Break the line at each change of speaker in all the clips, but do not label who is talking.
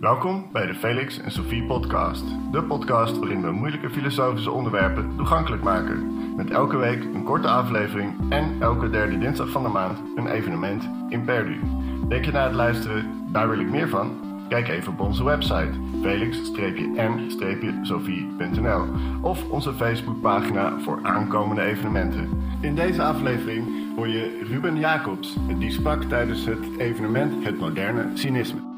Welkom bij de Felix en Sophie podcast. De podcast waarin we moeilijke filosofische onderwerpen toegankelijk maken. Met elke week een korte aflevering en elke derde dinsdag van de maand een evenement in Perdu. Denk je na het luisteren, daar wil ik meer van? Kijk even op onze website felix-n-sophie.nl of onze Facebookpagina voor aankomende evenementen. In deze aflevering hoor je Ruben Jacobs, die sprak tijdens het evenement Het Moderne Cynisme.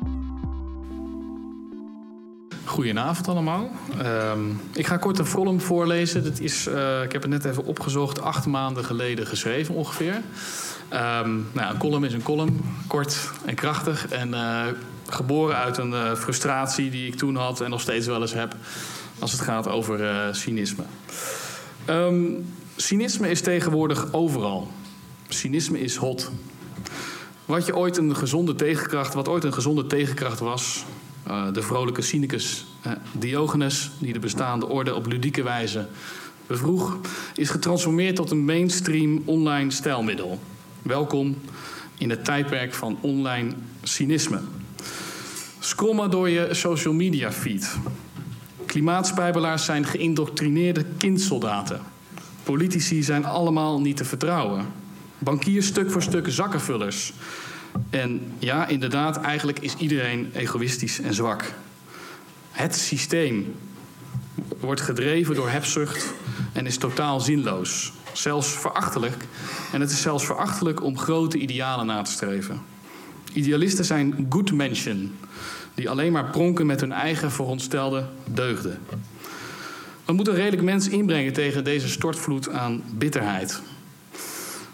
Goedenavond allemaal. Ehm, ik ga kort een column voorlezen. Dat is, eh, ik heb het net even opgezocht, acht maanden geleden geschreven ongeveer. Ehm, nou, een column is een column, kort en krachtig. En eh, geboren uit een uh, frustratie die ik toen had en nog steeds wel eens heb als het gaat over cynisme. Um, cynisme is tegenwoordig overal. Cynisme is hot. Wat je ooit een gezonde tegenkracht, wat ooit een gezonde tegenkracht was, uh, de vrolijke cynicus uh, Diogenes, die de bestaande orde op ludieke wijze bevroeg, is getransformeerd tot een mainstream online stijlmiddel. Welkom in het tijdperk van online cynisme. Scroll maar door je social media feed. Klimaatspijbelaars zijn geïndoctrineerde kindsoldaten. Politici zijn allemaal niet te vertrouwen. Bankiers stuk voor stuk zakkenvullers. En ja, inderdaad, eigenlijk is iedereen egoïstisch en zwak. Het systeem wordt gedreven door hebzucht en is totaal zinloos. Zelfs verachtelijk. En het is zelfs verachtelijk om grote idealen na te streven. Idealisten zijn good mensen, die alleen maar pronken met hun eigen veronderstelde deugden. We moeten redelijk mens inbrengen tegen deze stortvloed aan bitterheid.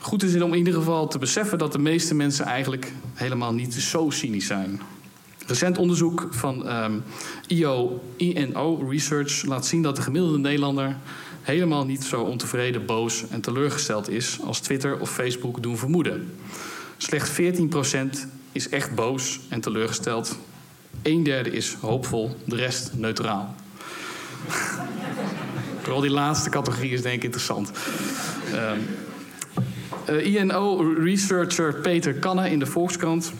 Goed is het om in ieder geval te beseffen dat de meeste mensen eigenlijk helemaal niet zo cynisch zijn. Recent onderzoek van um, IO, INO Research laat zien dat de gemiddelde Nederlander helemaal niet zo ontevreden, boos en teleurgesteld is als Twitter of Facebook doen vermoeden. Slechts 14% is echt boos en teleurgesteld. Een derde is hoopvol, de rest neutraal. Vooral die laatste categorie is denk ik interessant. Uh, INO-researcher Peter Kanne in de Volkskrant.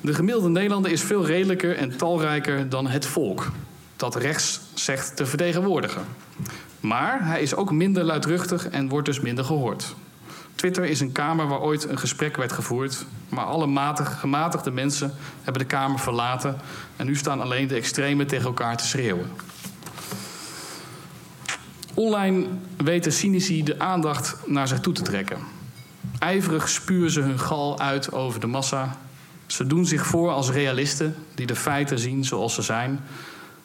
De gemiddelde Nederlander is veel redelijker en talrijker dan het volk. Dat rechts zegt te vertegenwoordigen. Maar hij is ook minder luidruchtig en wordt dus minder gehoord. Twitter is een kamer waar ooit een gesprek werd gevoerd. Maar alle matig, gematigde mensen hebben de kamer verlaten. En nu staan alleen de extremen tegen elkaar te schreeuwen. Online weten cynici de aandacht naar zich toe te trekken. Ijverig spuwen ze hun gal uit over de massa. Ze doen zich voor als realisten die de feiten zien zoals ze zijn,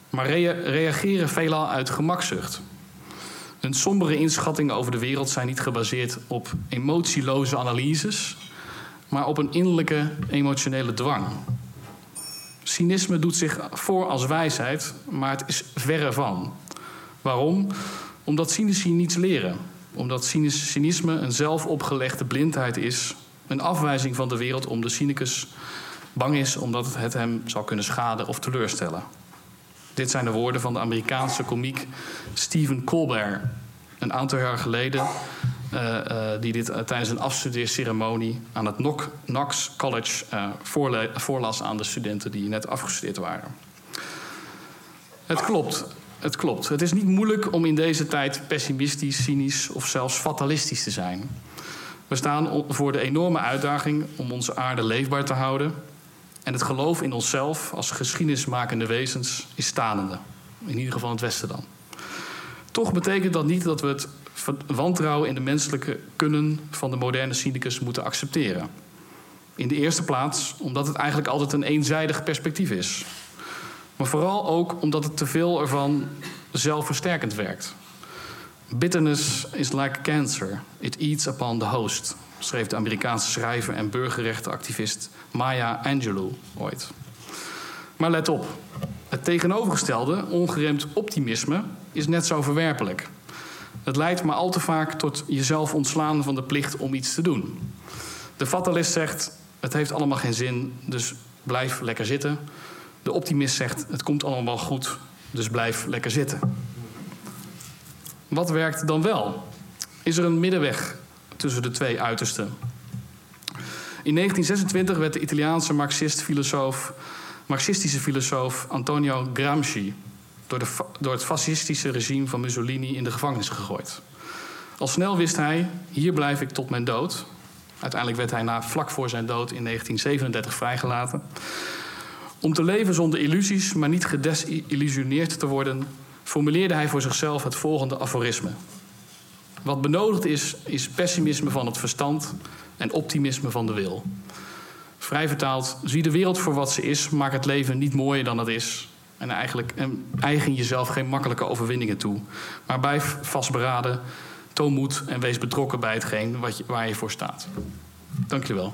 maar rea reageren veelal uit gemakzucht. Hun sombere inschattingen over de wereld zijn niet gebaseerd op emotieloze analyses, maar op een innerlijke emotionele dwang. Cynisme doet zich voor als wijsheid, maar het is verre van. Waarom? Omdat cynici niets leren omdat cynisme een zelfopgelegde blindheid is. Een afwijzing van de wereld om de cynicus bang is omdat het hem zou kunnen schaden of teleurstellen. Dit zijn de woorden van de Amerikaanse komiek Stephen Colbert. Een aantal jaar geleden, uh, uh, die dit uh, tijdens een afstudeerceremonie aan het Knox College voorlas aan de studenten die net afgestudeerd waren. Het klopt. Het klopt. Het is niet moeilijk om in deze tijd pessimistisch, cynisch of zelfs fatalistisch te zijn. We staan voor de enorme uitdaging om onze aarde leefbaar te houden. En het geloof in onszelf als geschiedenismakende wezens is stanende. In ieder geval in het Westen dan. Toch betekent dat niet dat we het wantrouwen in de menselijke kunnen van de moderne cynicus moeten accepteren. In de eerste plaats omdat het eigenlijk altijd een eenzijdig perspectief is. Maar vooral ook omdat het te veel ervan zelfversterkend werkt. Bitterness is like cancer. It eats upon the host, schreef de Amerikaanse schrijver en burgerrechtenactivist Maya Angelou ooit. Maar let op, het tegenovergestelde, ongeremd optimisme, is net zo verwerpelijk. Het leidt maar al te vaak tot jezelf ontslaan van de plicht om iets te doen. De fatalist zegt: het heeft allemaal geen zin, dus blijf lekker zitten. De optimist zegt: het komt allemaal goed, dus blijf lekker zitten. Wat werkt dan wel? Is er een middenweg tussen de twee uitersten? In 1926 werd de Italiaanse marxist-filosoof Marxistische filosoof Antonio Gramsci door, door het fascistische regime van Mussolini in de gevangenis gegooid. Al snel wist hij, hier blijf ik tot mijn dood. Uiteindelijk werd hij na, vlak voor zijn dood in 1937 vrijgelaten. Om te leven zonder illusies, maar niet gedesillusioneerd te worden, formuleerde hij voor zichzelf het volgende aforisme. Wat benodigd is, is pessimisme van het verstand en optimisme van de wil. Vrij vertaald, zie de wereld voor wat ze is, maak het leven niet mooier dan het is. En eigenlijk en eigen jezelf geen makkelijke overwinningen toe. Maar blijf vastberaden, toon moed en wees betrokken bij hetgeen wat waar je voor staat. Dank je wel.